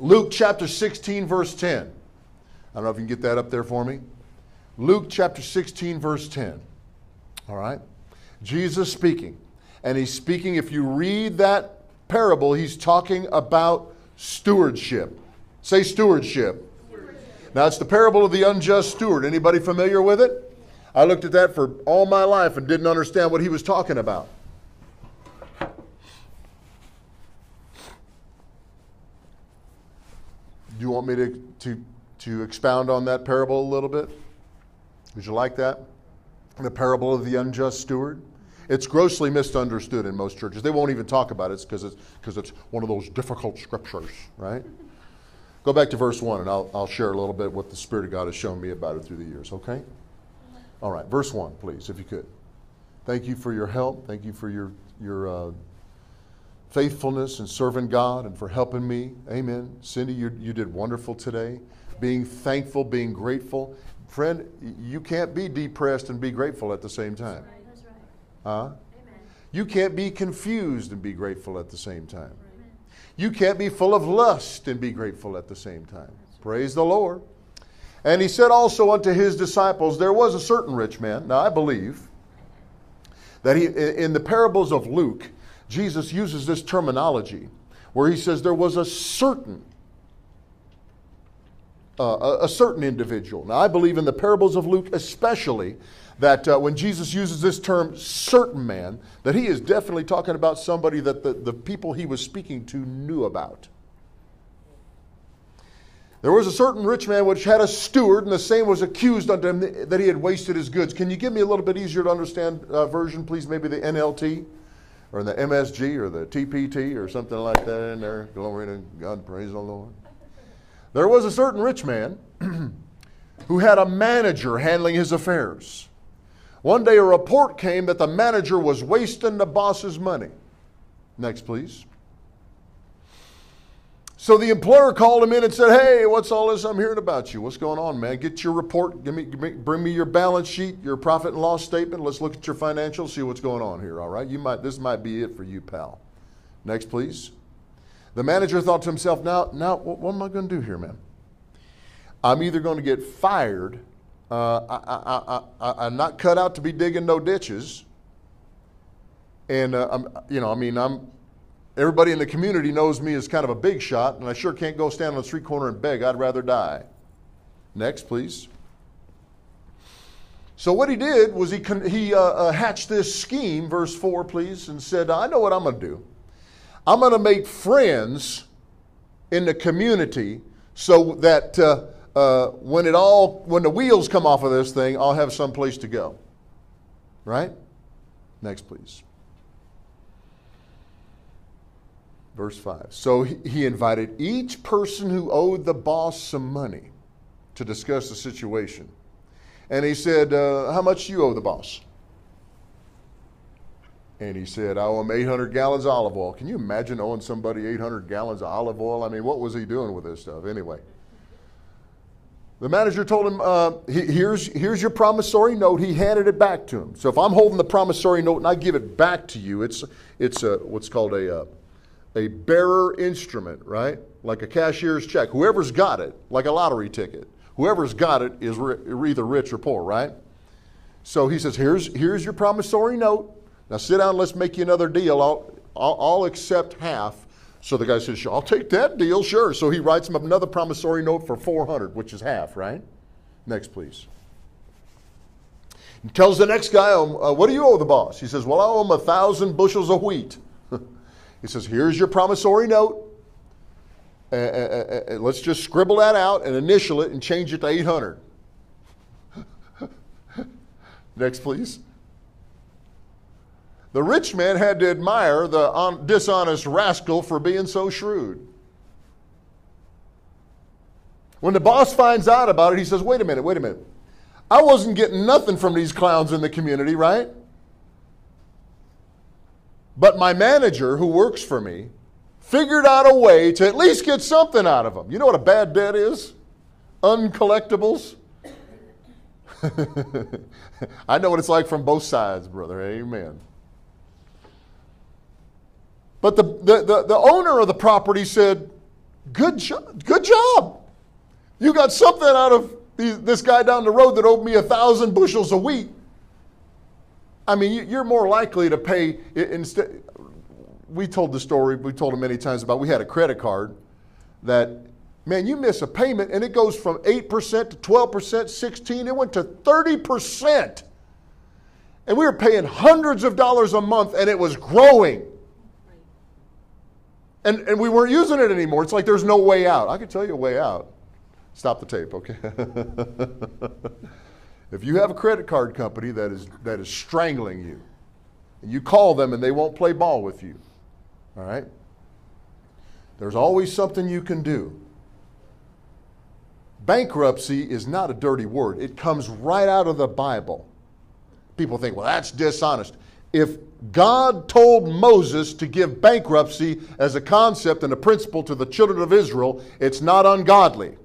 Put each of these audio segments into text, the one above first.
Luke chapter 16, verse 10. I don't know if you can get that up there for me. Luke chapter 16, verse 10. All right? Jesus speaking. And he's speaking, if you read that parable, he's talking about stewardship. Say stewardship. stewardship. Now it's the parable of the unjust steward. Anybody familiar with it? I looked at that for all my life and didn't understand what he was talking about. Do you want me to, to, to expound on that parable a little bit? Would you like that? The parable of the unjust steward? It's grossly misunderstood in most churches. They won't even talk about it because it's, because it's one of those difficult scriptures, right? Go back to verse 1 and I'll, I'll share a little bit what the Spirit of God has shown me about it through the years, okay? All right, verse 1, please, if you could. Thank you for your help. Thank you for your, your uh, faithfulness and serving God and for helping me. Amen. Cindy, you, you did wonderful today. Being thankful, being grateful. Friend, you can't be depressed and be grateful at the same time. That's right. Huh? Amen. You can't be confused and be grateful at the same time. You can't be full of lust and be grateful at the same time. Praise the Lord. And he said also unto his disciples, There was a certain rich man. Now I believe that he, in the parables of Luke, Jesus uses this terminology where he says there was a certain uh, a, certain individual. Now, I believe in the parables of Luke, especially, that uh, when Jesus uses this term certain man, that he is definitely talking about somebody that the, the people he was speaking to knew about. There was a certain rich man which had a steward, and the same was accused unto him that he had wasted his goods. Can you give me a little bit easier to understand uh, version, please? Maybe the NLT or the MSG or the TPT or something like that in there. Glory to God, praise the Lord. There was a certain rich man who had a manager handling his affairs. One day a report came that the manager was wasting the boss's money. Next, please. So the employer called him in and said, "Hey, what's all this I'm hearing about you? What's going on, man? Get your report. Give me, bring me your balance sheet, your profit and loss statement. Let's look at your financials, see what's going on here. All right, you might. This might be it for you, pal. Next, please." The manager thought to himself, "Now, now, what, am I going to do here, man? I'm either going to get fired. Uh, I, I, I, I'm not cut out to be digging no ditches." And uh, I'm, you know, I mean, I'm Everybody in the community knows me as kind of a big shot, and I sure can't go stand on the street corner and beg. I'd rather die. Next, please. So what he did was he, he uh, uh, hatched this scheme, verse 4, please, and said, I know what I'm going to do. I'm going to make friends in the community so that uh, uh, when it all, when the wheels come off of this thing, I'll have some place to go. Right? Next, please. Verse 5. So he invited each person who owed the boss some money to discuss the situation. And he said, uh, How much do you owe the boss? And he said, I owe him 800 gallons of olive oil. Can you imagine owing somebody 800 gallons of olive oil? I mean, what was he doing with this stuff anyway? The manager told him, uh, here's, here's your promissory note. He handed it back to him. So if I'm holding the promissory note and I give it back to you, it's, it's a, what's called a, uh, a bearer instrument, right? Like a cashier's check. Whoever's got it, like a lottery ticket, whoever's got it is re- either rich or poor, right? So he says, here's, here's your promissory note. Now sit down, let's make you another deal. I'll, I'll, I'll accept half. So the guy says, I'll take that deal, sure. So he writes him another promissory note for 400, which is half, right? Next, please. Tells the next guy, uh, what do you owe the boss? He says, well, I owe him a thousand bushels of wheat. He says, Here's your promissory note. Uh, uh, uh, let's just scribble that out and initial it and change it to 800. Next, please. The rich man had to admire the dishonest rascal for being so shrewd. When the boss finds out about it, he says, Wait a minute, wait a minute. I wasn't getting nothing from these clowns in the community, right? But my manager, who works for me, figured out a way to at least get something out of them. You know what a bad debt is? Uncollectibles. I know what it's like from both sides, brother. Amen. But the, the, the, the, owner of the property said, Good job. Good job. You got something out of this guy down the road that owed me a thousand bushels of wheat. I mean, you're more likely to pay instead. We told the story, we told it many times about we had a credit card that, man, you miss a payment and it goes from 8% to 12%, 16, it went to 30%. And we were paying hundreds of dollars a month and it was growing. And, and we weren't using it anymore. It's like there's no way out. I can tell you a way out. Stop the tape, okay? if you have a credit card company that is, that is strangling you, and you call them and they won't play ball with you, all right? There's always something you can do. Bankruptcy is not a dirty word, it comes right out of the Bible. People think, well, that's dishonest. If God told Moses to give bankruptcy as a concept and a principle to the children of Israel, it's not ungodly.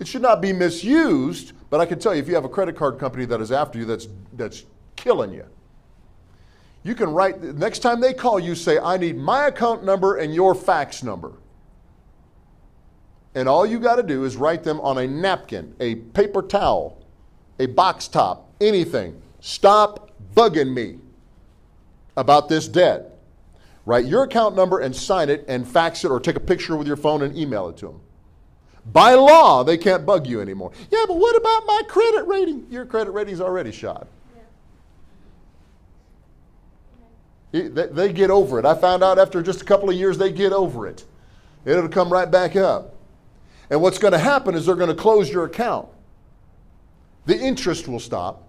It should not be misused, but I can tell you if you have a credit card company that is after you that's, that's killing you, you can write, next time they call you, say, I need my account number and your fax number. And all you got to do is write them on a napkin, a paper towel, a box top, anything. Stop bugging me about this debt. Write your account number and sign it and fax it or take a picture with your phone and email it to them. By law, they can't bug you anymore. Yeah, but what about my credit rating? Your credit rating's already shot. Yeah. They, they get over it. I found out after just a couple of years, they get over it. It'll come right back up. And what's going to happen is they're going to close your account. The interest will stop.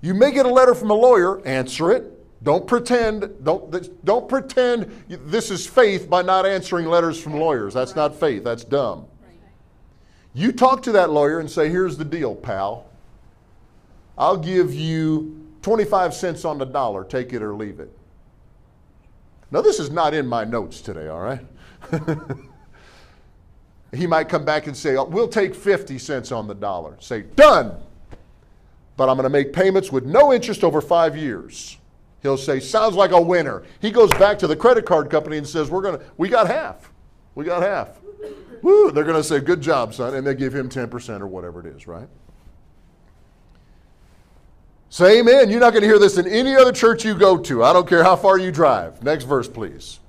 You may get a letter from a lawyer, answer it. Don't pretend, don't, don't pretend this is faith by not answering letters from lawyers. That's not faith, that's dumb. You talk to that lawyer and say, here's the deal, pal. I'll give you 25 cents on the dollar, take it or leave it. Now, this is not in my notes today, all right? he might come back and say, oh, We'll take 50 cents on the dollar. Say, done but I'm going to make payments with no interest over five years. He'll say, sounds like a winner. He goes back to the credit card company and says, we're going to, we got half. We got half. Woo, they're going to say, good job, son. And they give him 10% or whatever it is, right? Say amen. You're not going to hear this in any other church you go to. I don't care how far you drive. Next verse, please.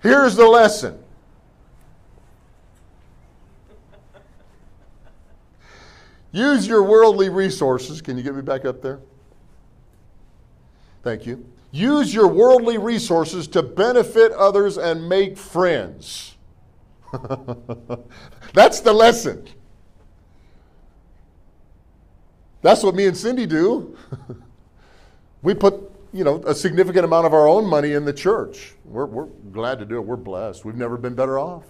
Here's the lesson Use your worldly resources. Can you get me back up there? Thank you. Use your worldly resources to benefit others and make friends. That's the lesson. That's what me and Cindy do. we put, you know, a significant amount of our own money in the church. We're, we're glad to do it. We're blessed. We've never been better off.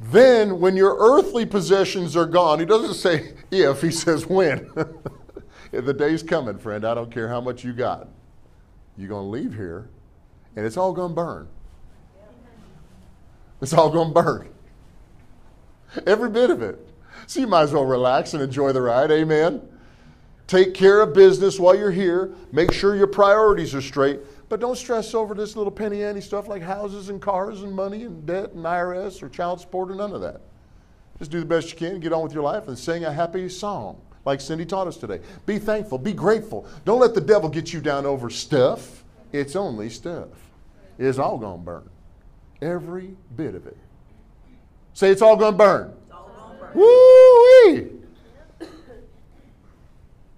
Then, when your earthly possessions are gone, he doesn't say if, he says when. the day's coming, friend. I don't care how much you got. You're going to leave here, and it's all going to burn. It's all going to burn. Every bit of it. So you might as well relax and enjoy the ride. Amen. Take care of business while you're here. Make sure your priorities are straight. But don't stress over this little penny ante stuff like houses and cars and money and debt and IRS or child support or none of that. Just do the best you can get on with your life and sing a happy song like Cindy taught us today. Be thankful, be grateful. Don't let the devil get you down over stuff. It's only stuff. It's all going to burn. Every bit of it. Say it's all going to burn. Woo-wee!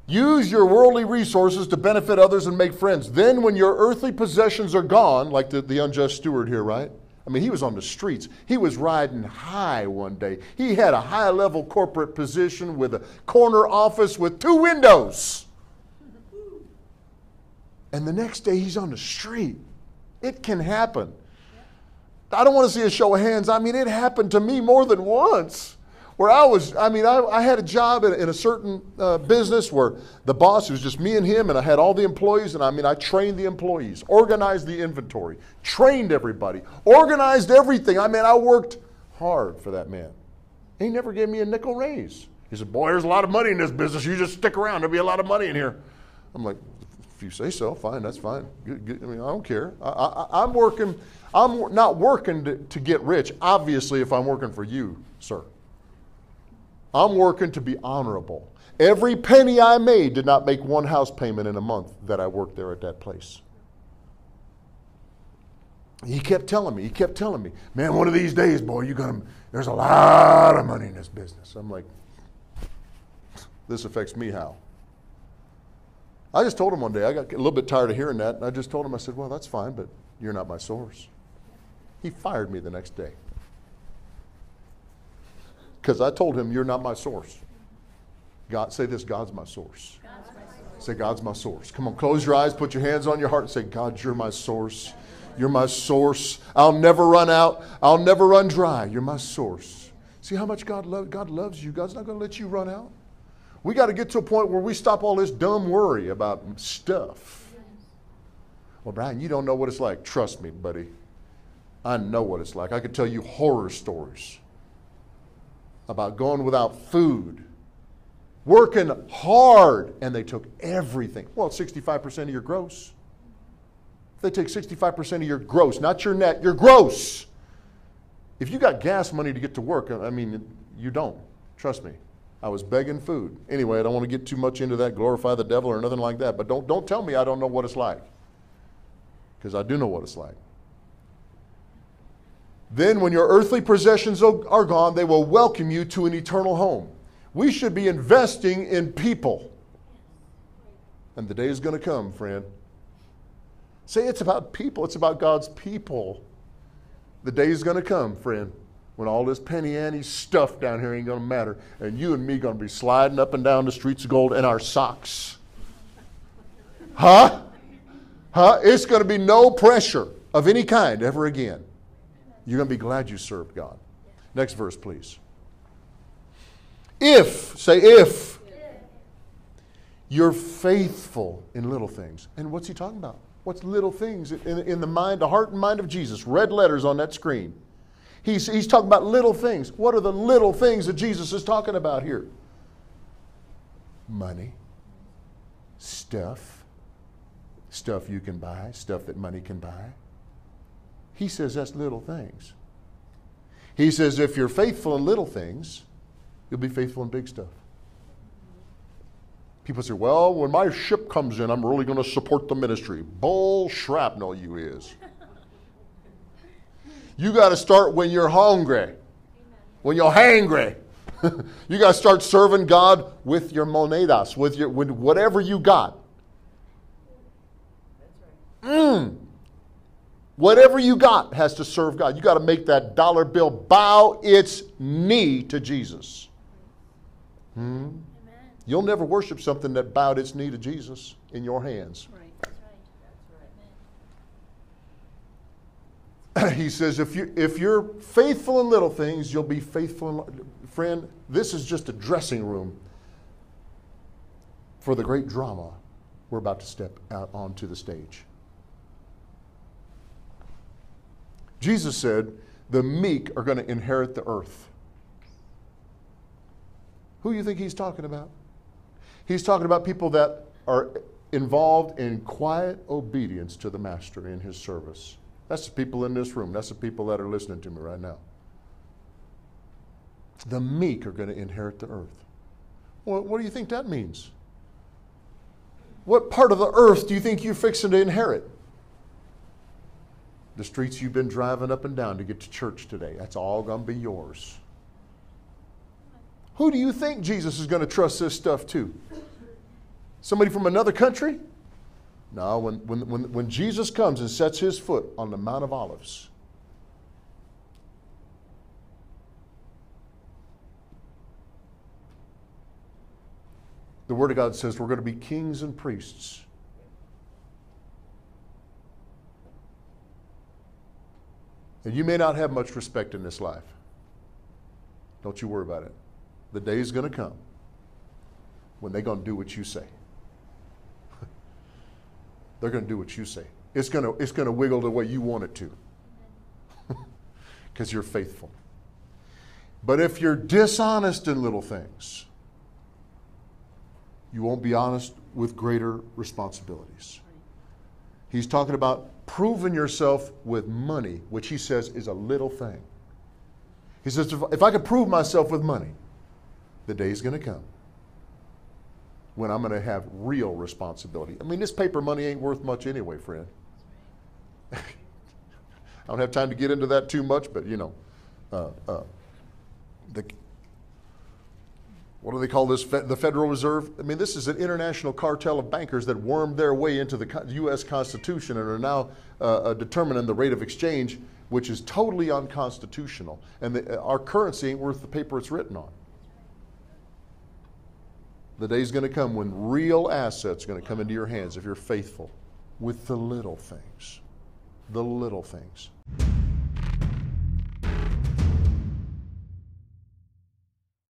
Use your worldly resources to benefit others and make friends. Then, when your earthly possessions are gone, like the, the unjust steward here, right? I mean, he was on the streets. He was riding high one day. He had a high level corporate position with a corner office with two windows. And the next day, he's on the street. It can happen. I don't want to see a show of hands. I mean, it happened to me more than once where I was, I mean, I, I had a job in, in a certain uh, business where the boss was just me and him, and I had all the employees, and I mean, I trained the employees, organized the inventory, trained everybody, organized everything. I mean, I worked hard for that man. He never gave me a nickel raise. He said, Boy, there's a lot of money in this business. You just stick around. There'll be a lot of money in here. I'm like, if you say so, fine, that's fine. Good, good. I mean, I don't care. I, am working, I'm not working to, to get rich, obviously, if I'm working for you, sir. I'm working to be honorable. Every penny I made did not make one house payment in a month that I worked there at that place. He kept telling me, he kept telling me, man, one of these days, boy, you're gonna, there's a lot of money in this business. I'm like, this affects me how? I just told him one day, I got a little bit tired of hearing that, and I just told him, I said, well, that's fine, but you're not my source. He fired me the next day. Because I told him, you're not my source. God, say this God's my source. God's my source. Say, God's my source. Come on, close your eyes, put your hands on your heart, and say, God, you're my source. You're my source. I'll never run out. I'll never run dry. You're my source. See how much God, lo- God loves you. God's not going to let you run out. We got to get to a point where we stop all this dumb worry about stuff. Well, Brian, you don't know what it's like. Trust me, buddy. I know what it's like. I could tell you horror stories about going without food working hard, and they took everything. Well, 65% of your gross. They take 65% of your gross, not your net, your gross. If you got gas money to get to work, I mean, you don't. Trust me. I was begging food. Anyway, I don't want to get too much into that, glorify the devil or nothing like that. But don't, don't tell me I don't know what it's like. Because I do know what it's like. Then, when your earthly possessions are gone, they will welcome you to an eternal home. We should be investing in people. And the day is going to come, friend. Say it's about people, it's about God's people. The day is going to come, friend, when all this penny ante stuff down here ain't going to matter. And you and me going to be sliding up and down the streets of gold in our socks. Huh? Huh? It's going to be no pressure of any kind ever again. You're going to be glad you served God. Next verse, please. If, say if, you're faithful in little things. And what's he talking about? What's little things in, in the mind, the heart and mind of Jesus? Red letters on that screen. He's, he's talking about little things. What are the little things that Jesus is talking about here? Money, stuff, stuff you can buy, stuff that money can buy. He says that's little things. He says if you're faithful in little things, You'll be faithful in big stuff. People say, well, when my ship comes in, I'm really going to support the ministry. Bull shrapnel, you is. You got to start when you're hungry, when you're hangry. you got to start serving God with your monedas, with your with whatever you got. Mm. Whatever you got has to serve God. You got to make that dollar bill bow its knee to Jesus. Hmm? You'll never worship something that bowed its knee to Jesus in your hands. Right. That's right. That's right. he says, if, you, if you're faithful in little things, you'll be faithful in. Friend, this is just a dressing room for the great drama we're about to step out onto the stage. Jesus said, the meek are going to inherit the earth. Who do you think he's talking about? He's talking about people that are involved in quiet obedience to the master in his service. That's the people in this room. That's the people that are listening to me right now. The meek are going to inherit the earth. Well, what do you think that means? What part of the earth do you think you're fixing to inherit? The streets you've been driving up and down to get to church today. That's all going to be yours. Who do you think Jesus is going to trust this stuff to? Somebody from another country? No, when, when, when, when Jesus comes and sets his foot on the Mount of Olives, the Word of God says we're going to be kings and priests. And you may not have much respect in this life. Don't you worry about it. The day is going to come when they're going to do what you say. they're going to do what you say. It's going to, it's going to wiggle the way you want it to because you're faithful. But if you're dishonest in little things, you won't be honest with greater responsibilities. He's talking about proving yourself with money, which he says is a little thing. He says, if, I could prove myself with money, the day's going to come when I'm going to have real responsibility. I mean, this paper money ain't worth much anyway, friend. I don't have time to get into that too much, but you know, uh, uh, the, what do they call this? The Federal Reserve? I mean, this is an international cartel of bankers that wormed their way into the U.S. Constitution and are now uh, uh, determining the rate of exchange, which is totally unconstitutional. And the, uh, our currency ain't worth the paper it's written on. The day's going to come when real assets are going to come into your hands if you're faithful with the little things. The little things.